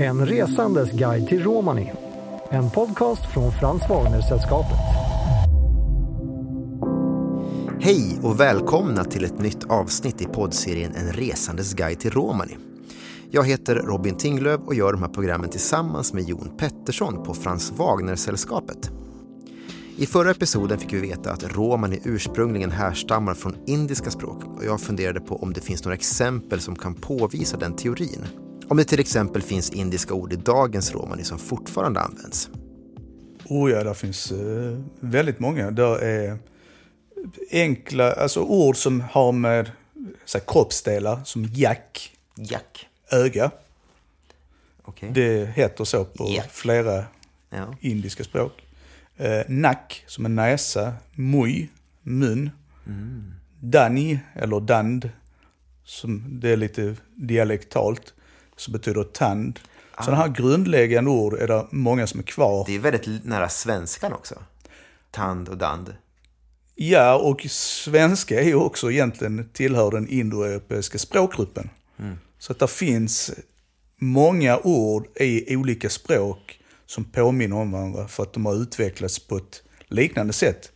En resandes guide till Romani. En podcast från Frans Wagner-sällskapet. Hej och välkomna till ett nytt avsnitt i poddserien En resandes guide till Romani. Jag heter Robin Tinglöf och gör de här programmen tillsammans med Jon Pettersson på Frans Wagner-sällskapet. I förra episoden fick vi veta att romani ursprungligen härstammar från indiska språk och jag funderade på om det finns några exempel som kan påvisa den teorin. Om det till exempel finns indiska ord i dagens romani som fortfarande används. Oh ja, det finns eh, väldigt många. Det är enkla, alltså ord som har med så här, kroppsdelar som jack, Jack. öga. Okej. Det heter så på Jack. flera Ja. indiska språk. Eh, nack, som är näsa. Mui, mun. Dani, eller dand, som det är lite dialektalt, som betyder tand. Sådana här grundläggande ord är det många som är kvar. Det är väldigt nära svenskan också. Tand och dand. Ja, och svenska är ju också egentligen tillhör den indoeuropeiska språkgruppen. Så att det finns många ord i olika språk som påminner om varandra för att de har utvecklats på ett liknande sätt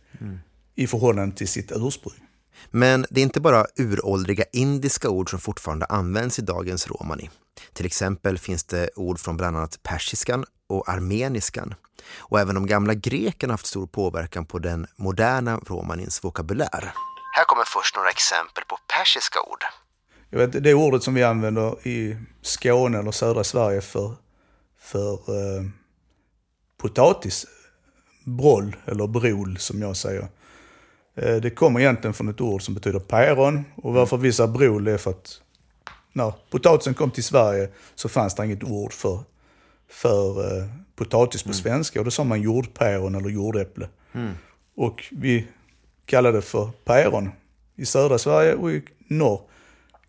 i förhållande till sitt ursprung. Men det är inte bara uråldriga indiska ord som fortfarande används i dagens romani. Till exempel finns det ord från bland annat persiskan och armeniskan. Och även de gamla grekerna har haft stor påverkan på den moderna romanins vokabulär. Här kommer först några exempel på persiska ord. Jag vet, det ordet som vi använder i Skåne eller södra Sverige för, för eh, potatis, broll eller brol som jag säger. Eh, det kommer egentligen från ett ord som betyder päron. Och varför vi säger brol är för att när potatisen kom till Sverige så fanns det inget ord för, för eh, potatis på svenska. Och då sa man jordpäron eller jordäpple. Och vi kallar det för päron. I södra Sverige och i norr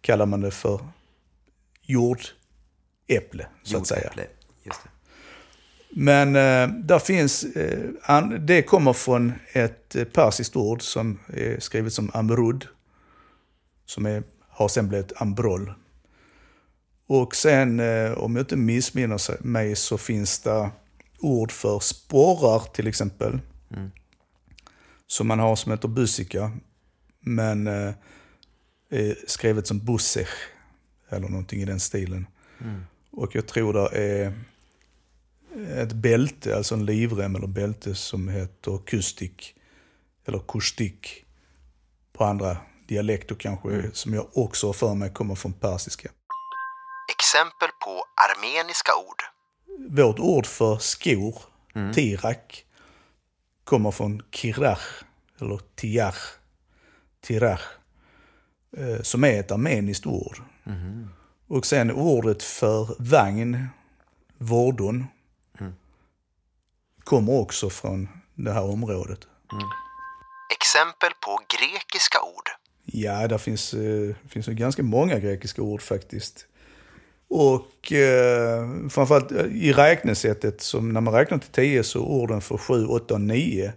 kallar man det för jordäpple, så att säga. Men eh, där finns, eh, an, det kommer från ett eh, persiskt ord som är skrivet som amrud. Som är, har sen blivit ambrol. Och sen, eh, om jag inte missminner mig, så finns det ord för sporrar till exempel. Som man har som heter busika. Men eh, skrivet som bussech. Eller någonting i den stilen. Och jag tror det är ett bälte, alltså en livrem eller bälte som heter kustik. Eller kustik. På andra dialekter kanske, som jag också har för mig kommer från persiska. Exempel på armeniska ord. Vårt ord för skor, tirak, kommer från kirach, eller tiach, tirach, eh, som är ett armeniskt ord. Och sen ordet för vagn, vordon, kommer också från det här området. Exempel på grekiska ord. Ja, det finns, eh, finns ju ganska många grekiska ord faktiskt. Och eh, framförallt eh, i räknesättet, som när man räknar till 10 så orden för 7, 8 och 9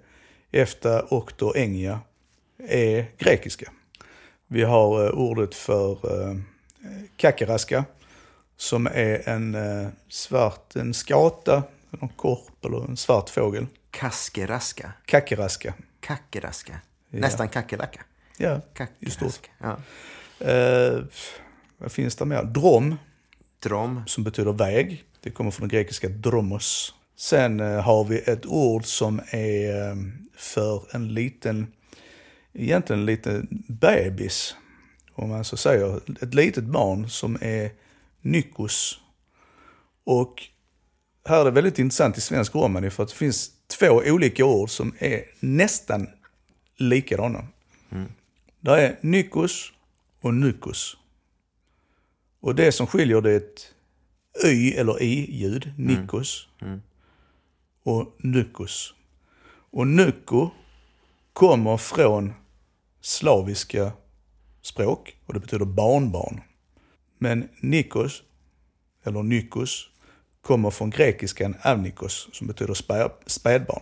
efter okto och engia är grekiska. Vi har eh, ordet för eh, kakeraska som är en eh, svart, en skata, en korp eller en svart fågel. Kaskeraska. Kakeraska. Kackeraska. Nästan kackerlacka. Ja, i stort. Kackeraska. Ja. Eh, vad finns det mer? Drom, Drom. som betyder väg. Det kommer från det grekiska dromos. Sen eh, har vi ett ord som är eh, för en liten, egentligen en liten bebis. Om man så säger. Ett litet barn som är nykos. Och här är det väldigt intressant i svensk romani för att det finns två olika ord som är nästan likadana. Det är nykos och nykos. Och det som skiljer det är ett y eller i-ljud, nikos, och nykos. Och nyko kommer från slaviska språk och det betyder barnbarn. Men nikos, eller nykos, kommer från grekiskan avnikos som betyder spä, spädbarn.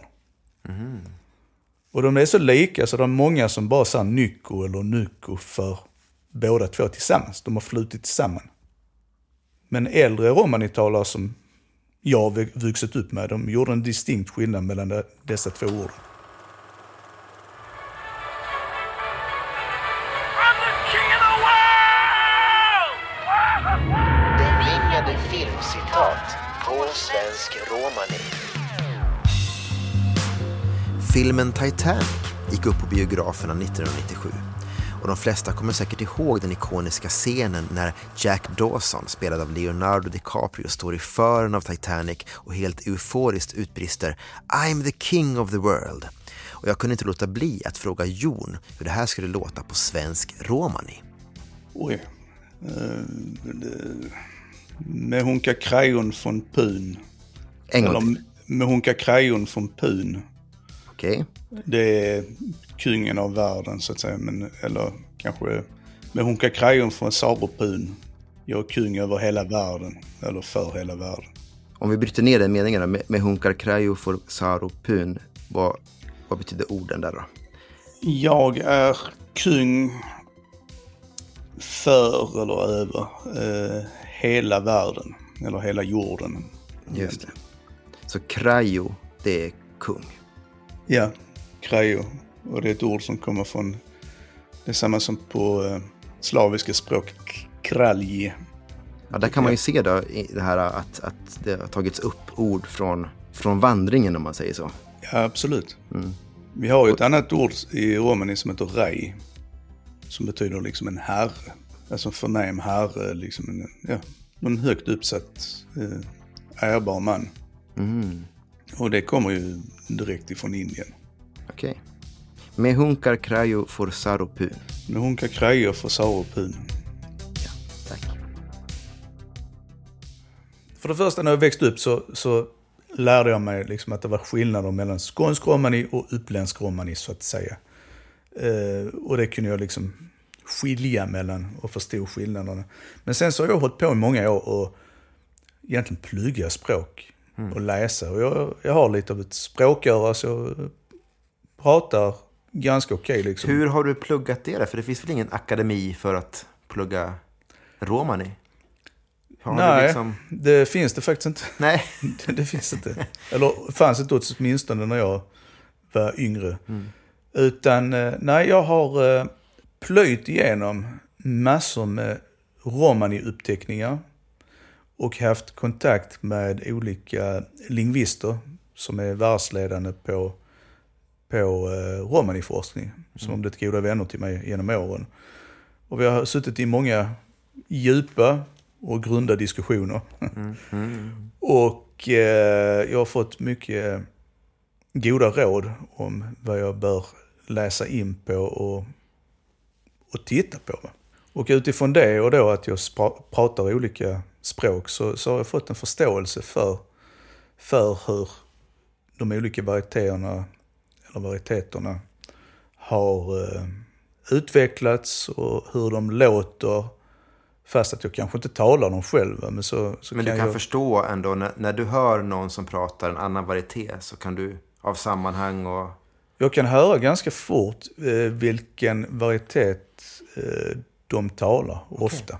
Och de är så lika så det är många som bara säger nyko eller nyko för båda två tillsammans. De har flutit samman. Men äldre romanitalare som jag vuxit upp med. De gjorde en distinkt skillnad mellan de, dessa två ord. Filmen Titanic gick upp på biograferna 1997. Och de flesta kommer säkert ihåg den ikoniska scenen när Jack Dawson, spelad av Leonardo DiCaprio, står i fören av Titanic och helt euforiskt utbrister “I'm the king of the world”. Och jag kunde inte låta bli att fråga Jon hur det här skulle låta på svensk romani. Oj. Uh, med hunka krajon från pun. En gång Eller till. med hunka krajon från pun. Okej. Det är kungen av världen så att säga. Men, eller kanske med hunka krajon från Saropun. Jag är kung över hela världen. Eller för hela världen. Om vi bryter ner den meningen då, med, med hunkar krajo for saro pun, vad, vad betyder orden där då? Jag är kung för eller över eh, hela världen. Eller hela jorden. Just det. Så krajo, det är kung. Ja, krajo. Och det är ett ord som kommer från, det är samma som på eh, slaviska språk, k- kralj. Ja, där kan man ju se då det här att, att det har tagits upp ord från, från vandringen om man säger så. Ja, absolut. Vi har ju ett annat ord i romani som heter rej. Som betyder liksom en herre. Alltså en förnäm herre, liksom en, ja, någon högt uppsatt eh, ärbar man. Och det kommer ju direkt ifrån Indien. Okej. Med hunkar krajo for saro pun. Men hon kan kraja för Saropun. Ja, tack. För det första när jag växte upp så, så lärde jag mig liksom att det var skillnader mellan skånsk romani och uppländsk romani så att säga. Eh, och det kunde jag liksom skilja mellan och förstå skillnaderna. Men sen så har jag hållit på i många år och egentligen plugga språk och läsa. Och jag, jag har lite av ett språköra så jag pratar ganska okej liksom. Hur har du pluggat det då? För det finns väl ingen akademi för att plugga romani? Har Nej, liksom- det finns det faktiskt inte. Nej. Det, det finns inte. Eller fanns inte åtminstone när jag var yngre. Utan, eh, nej, jag har eh, plöjt igenom massor med romani-uppteckningar och haft kontakt med olika lingvister som är världsledande på, på eh, romaniforskning. Som har blivit goda vänner till mig genom åren. Och vi har suttit i många djupa och grunda diskussioner. Och eh, jag har fått mycket goda råd om vad jag bör läsa in på och, och titta på. Och utifrån det och då att jag pratar olika språk så, så har jag fått en förståelse för, för hur de olika varietéerna, eller varieteterna har eh, utvecklats och hur de låter. Fast att jag kanske inte talar dem själv. Men, så, så Men du kan jag... förstå ändå när, när du hör någon som pratar en annan varieté så kan du av sammanhang och... Jag kan höra ganska fort eh, vilken varietet eh, de talar, ofta.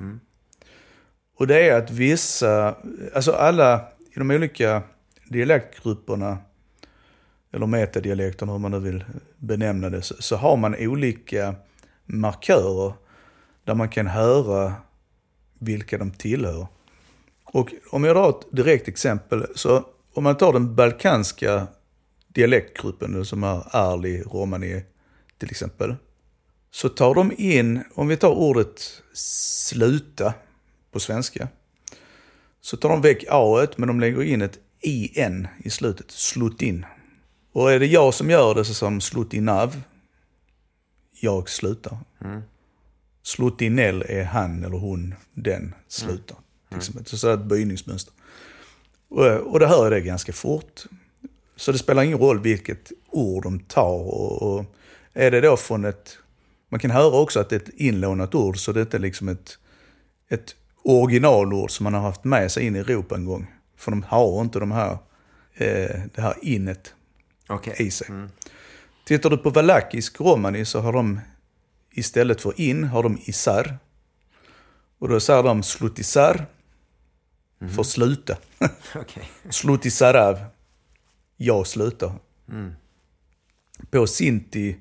Och det är att vissa, alltså alla i de olika dialektgrupperna, eller metadialekterna hur man nu vill benämna det, så, har man olika markörer där man kan höra vilka de tillhör. Och om jag drar ett direkt exempel, så om man tar den balkanska dialektgruppen som är ärlig romani till exempel. Så tar de in, om vi tar ordet sluta på svenska. Så tar de väck a men de lägger in ett in i slutet, slut in. Och är det jag som gör det så sa de slut inav. Jag slutar. Slut inell är han eller hon, den slutar. Till exempel. Så, ett böjningsmönster. Och, och det hör jag det ganska fort. Så det spelar ingen roll vilket ord de tar. Och, och är det då från ett... Man kan höra också att det är ett inlånat ord, så det är inte liksom ett, ett originalord som man har haft med sig in i Europa en gång. För de har inte de här, eh, det här innet Okej. i sig. Tittar du på valakisk romani så har de istället för in har de isar. Och då säger de slutisar. För att sluta. Okej. Sluti Sarav. Jag slutar. På Sinti,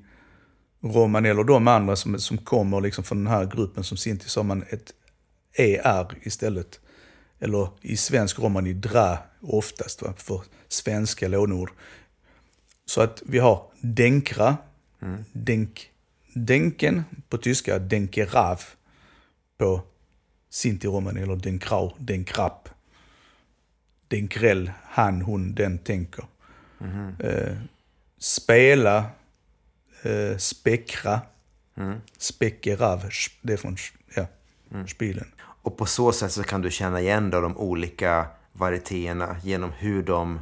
Roman eller de andra som, som kommer liksom från den här gruppen som Sinti så har man ett ER istället. Eller i svensk romani dra oftast va, för svenska lånord. Så att vi har denkra, denk, denken på tyska, denkerav på sinti-romani eller denkrau, denkrap. Denkrell, han, hon, den tänker. Eh, spela, eh, spekra, spekerav, sh- det är från sh- ja, spilen. Och på så sätt så kan du känna igen då de olika varietéerna genom hur de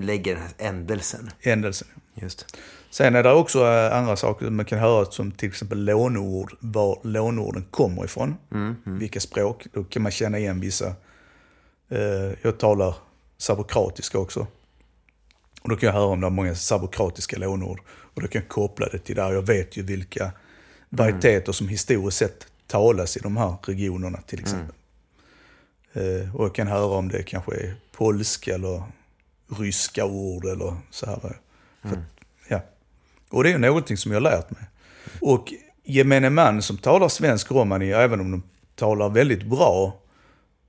lägger den här ändelsen. Ändelsen. Just. Sen är det också eh, andra saker man kan höra som till exempel lånord, var lånorden kommer ifrån. Vilka språk, då kan man känna igen vissa. Eh, jag talar serbokratiska också. Och då kan jag höra om det är många serbokratiska lånord. Och då kan jag koppla det till där. Jag vet ju vilka varieteter som historiskt sett talas i de här regionerna till exempel. Eh, och jag kan höra om det kanske är polska eller ryska ord eller så här. Att, ja. Och det är någonting som jag har lärt mig. Och gemene man som talar svensk romani, även om de talar väldigt bra,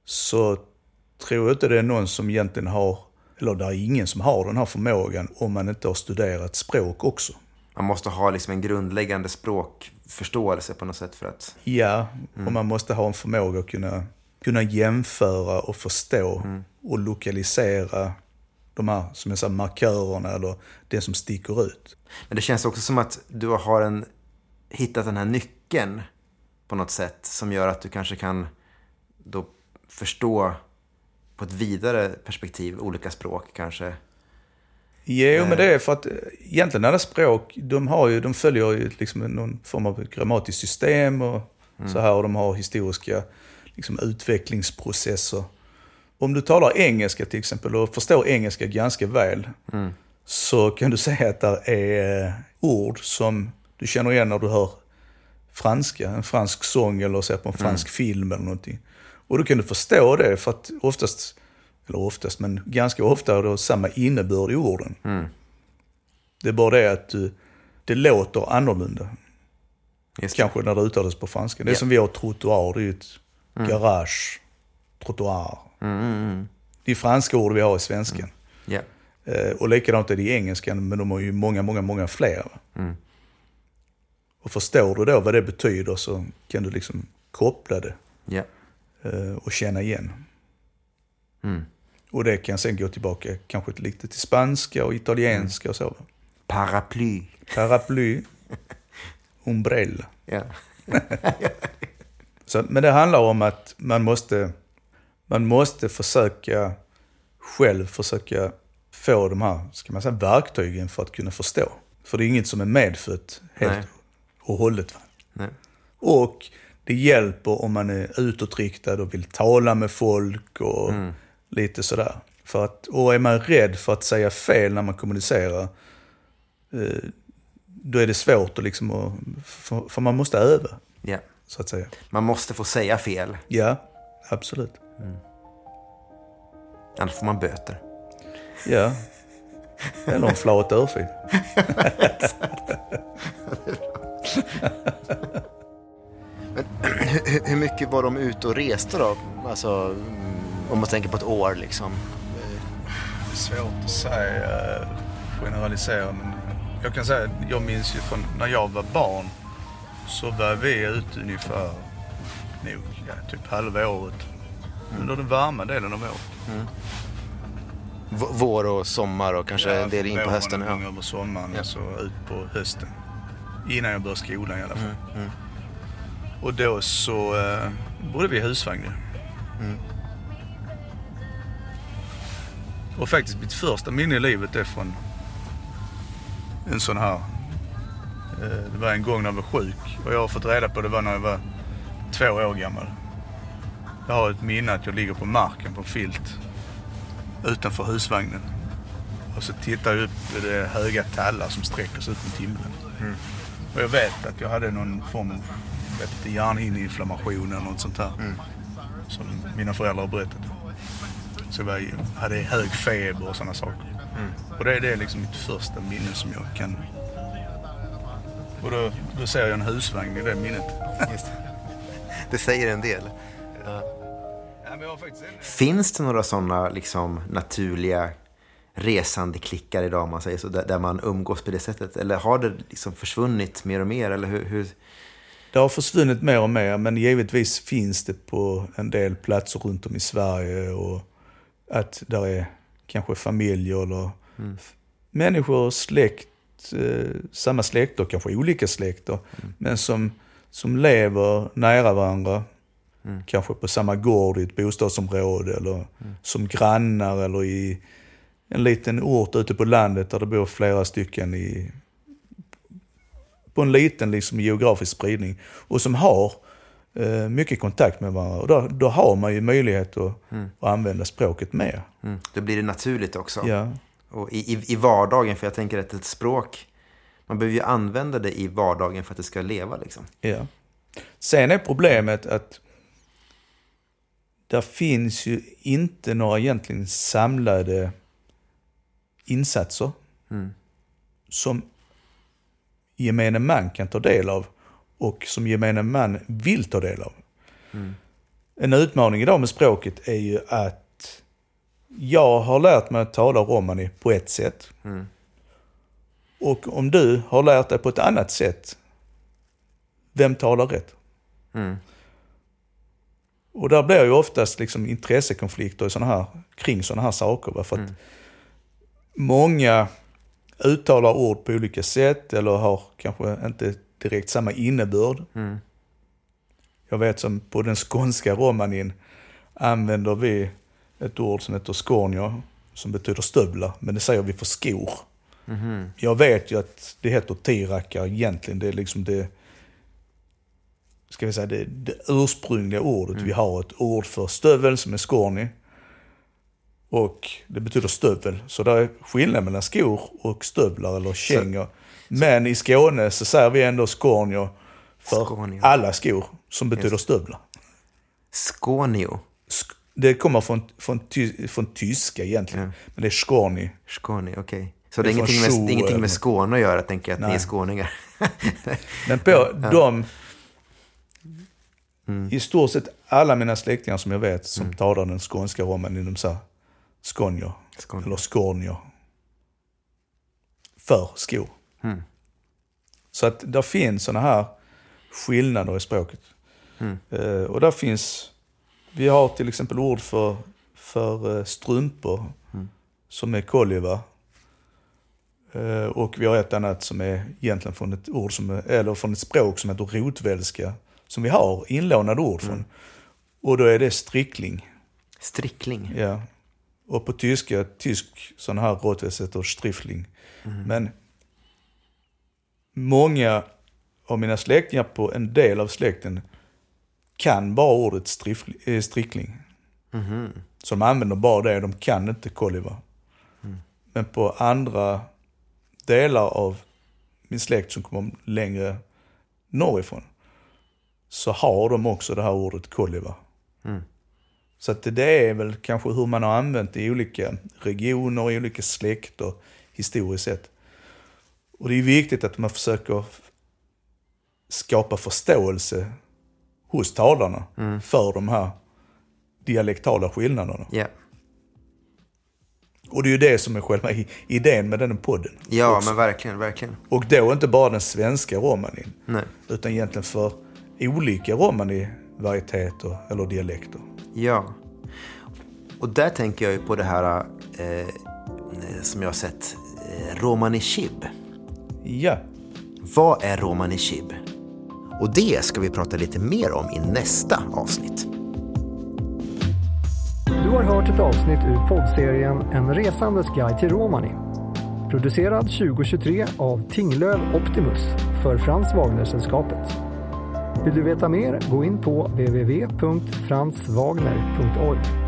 så tror jag inte det är någon som egentligen har, eller det är ingen som har den här förmågan om man inte har studerat språk också. Man måste ha liksom en grundläggande språkförståelse på något sätt för att... Ja, och man måste ha en förmåga att kunna, kunna jämföra och förstå och lokalisera de här, som jag sa, markörerna eller det som sticker ut. Men det känns också som att du har en, hittat den här nyckeln på något sätt som gör att du kanske kan då förstå på ett vidare perspektiv olika språk kanske. Jo, men det är för att eh, egentligen alla språk, de, har ju, de följer ju liksom någon form av grammatiskt system och så här. Och de har historiska liksom, utvecklingsprocesser. Om du talar engelska till exempel och förstår engelska ganska väl. Så kan du säga att det är eh, ord som du känner igen när du hör franska, en fransk sång eller ser på en fransk film eller någonting. Och då kan du förstå det för att oftast, eller oftast, men ganska ofta har det samma innebörd i orden. Det är bara det att du, det låter annorlunda. Just. Kanske när det uttalas på franska. Det är Ja. som vi har trottoar, det är ju ett garage, trottoar. Det är franska ord vi har i svenskan. Ja. Eh, och likadant är det i engelskan, men de har ju många, många, många fler. va? Och förstår du då vad det betyder så kan du liksom koppla det eh, och känna igen. Och det kan sen gå tillbaka kanske lite till spanska och italienska och så. Paraply. Paraply, umbrella. Ja. Så, men det handlar om att man måste, man måste försöka själv försöka få de här ska man säga, verktygen för att kunna förstå. För det är inget som är medfött helt Nej. och hållet. Nej. Och det hjälper om man är utåtriktad och vill tala med folk och lite sådär. För att, och är man rädd för att säga fel när man kommunicerar, eh, då är det svårt att liksom, att, för, för man måste öva, ja. så att säga. Man måste få säga fel, Ja, absolut. annars får man böter. Ja. Eller en flat örfil. Hur, hur mycket var de ute och reste då? Alltså, mm, om man tänker på ett år liksom. Svårt att säga, eh, generalisera, men jag kan säga, jag minns ju från när jag var barn så var vi ute ungefär, nog, ja, typ halva året. Under den varma delen av året. V- vår och sommar och kanske en del in på hösten. Ja. över sommaren Ja. och så ut på hösten. Innan jag började skolan i alla fall. Mm, Och då så eh, bodde vi i husvagn. Mm. Och faktiskt mitt första minne i livet är från en sån här. Eh, det var en gång när jag var sjuk och jag har fått reda på det var när jag var två år gammal. Jag har ett minne att jag ligger på marken på en filt utanför husvagnen. Och så tittar jag upp vid det höga tallar som sträcker sig ut mot himlen. Och jag vet att jag hade någon form av hjärnhinneinflammation eller något sånt här. som mina föräldrar har berättat. Så jag hade hög feber och sådana saker. Och det, det är liksom mitt första minne som jag kan... Och då, då ser jag en husvagn i det minnet. Just det. säger en del. Ja. Finns det några sådana liksom, naturliga resande klickar idag, om man säger så, där, där man umgås på det sättet? Eller har det liksom försvunnit mer och mer? Eller hur, hur... Det har försvunnit mer och mer, men givetvis finns det på en del platser runt om i Sverige. Och att där är kanske familjer eller f- människor, släkt, eh, samma släkter, kanske olika släkter, men som, som lever nära varandra. Kanske på samma gård i ett bostadsområde eller som grannar eller i en liten ort ute på landet där det bor flera stycken i, på en liten liksom, geografisk spridning och som har mycket kontakt med varandra. Och då, då har man ju möjlighet att, att använda språket mer. Mm. Då blir det naturligt också. Ja. Och i, i, I vardagen, för jag tänker att ett språk, man behöver ju använda det i vardagen för att det ska leva. Liksom. Ja. Sen är problemet att där finns ju inte några egentligen samlade insatser som gemene man kan ta del av och som gemene man vill ta del av. En utmaning idag med språket är ju att jag har lärt mig att tala romani på ett sätt. Och om du har lärt dig på ett annat sätt, vem talar rätt? Och där blir ju oftast liksom intressekonflikter i såna här, kring sådana här saker. va? För att många uttalar ord på olika sätt eller har kanske inte direkt samma innebörd. Jag vet som på den skånska romanin använder vi ett ord som heter skånio, som betyder stövlar, men det säger vi för skor. Jag vet ju att det heter tirackar egentligen. Det är liksom det, ska vi säga, det, det ursprungliga ordet. Vi har ett ord för stövel som är skåni. Och det betyder stövel. Så det är skillnad mellan skor och stövlar eller kängor. Men i Skåne så säger vi ändå skånio för Skånio. alla skor som betyder stövlar. Skånio. Sk- Det kommer från, från, ty, från tyska egentligen. Men det är skåni. Skåne, okej. Så det är, Det är ingenting med, det är ingenting med. Skåne att göra, tänker jag, att ni Nej. är skåningar. Men på de... I stort sett alla mina släktingar som jag vet som talar den skånska romanen, de säger. Skånjer. Eller skånjer. För skor. Mm. Så att där finns sådana här skillnader i språket. Mm. Eh, och där finns, vi har till exempel ord för, för eh, strumpor Mm. som är kolliva. Eh, och vi har ett annat som är egentligen från ett ord som eller från ett språk som heter rotvälska. Som vi har inlånade ord från. Och då är det strickling. Strickling. Ja. Och på tyska, tysk sån här rotvälska heter striffling. Men många av mina släktingar på en del av släkten kan bara ordet striffli, eh, strickling. Så de använder bara det, de kan inte kolliva. Men på andra delar av min släkt som kommer längre norrifrån så har de också det här ordet kolliva. Så att det- det är väl kanske hur man har använt det i olika regioner, i olika släkter historiskt sett. Och det är viktigt att man försöker skapa förståelse hos talarna för de här dialektala skillnaderna. Ja. Och det är ju det som är själva idén med den podden. Ja, också. men verkligen, verkligen. Och då inte bara den svenska romanin, Nej. utan egentligen för olika romani-varieteter eller dialekter. Ja. Och där tänker jag ju på det här eh, som jag har sett, eh, romani chib. Ja, Vad är romani chib? Och det ska vi prata lite mer om i nästa avsnitt. Du har hört ett avsnitt ur poddserien En resandes guide till Romani. Producerad 2023 av Tinglöv Optimus för Frans Wagner-sällskapet. Vill du veta mer, gå in på www.franswagner.org.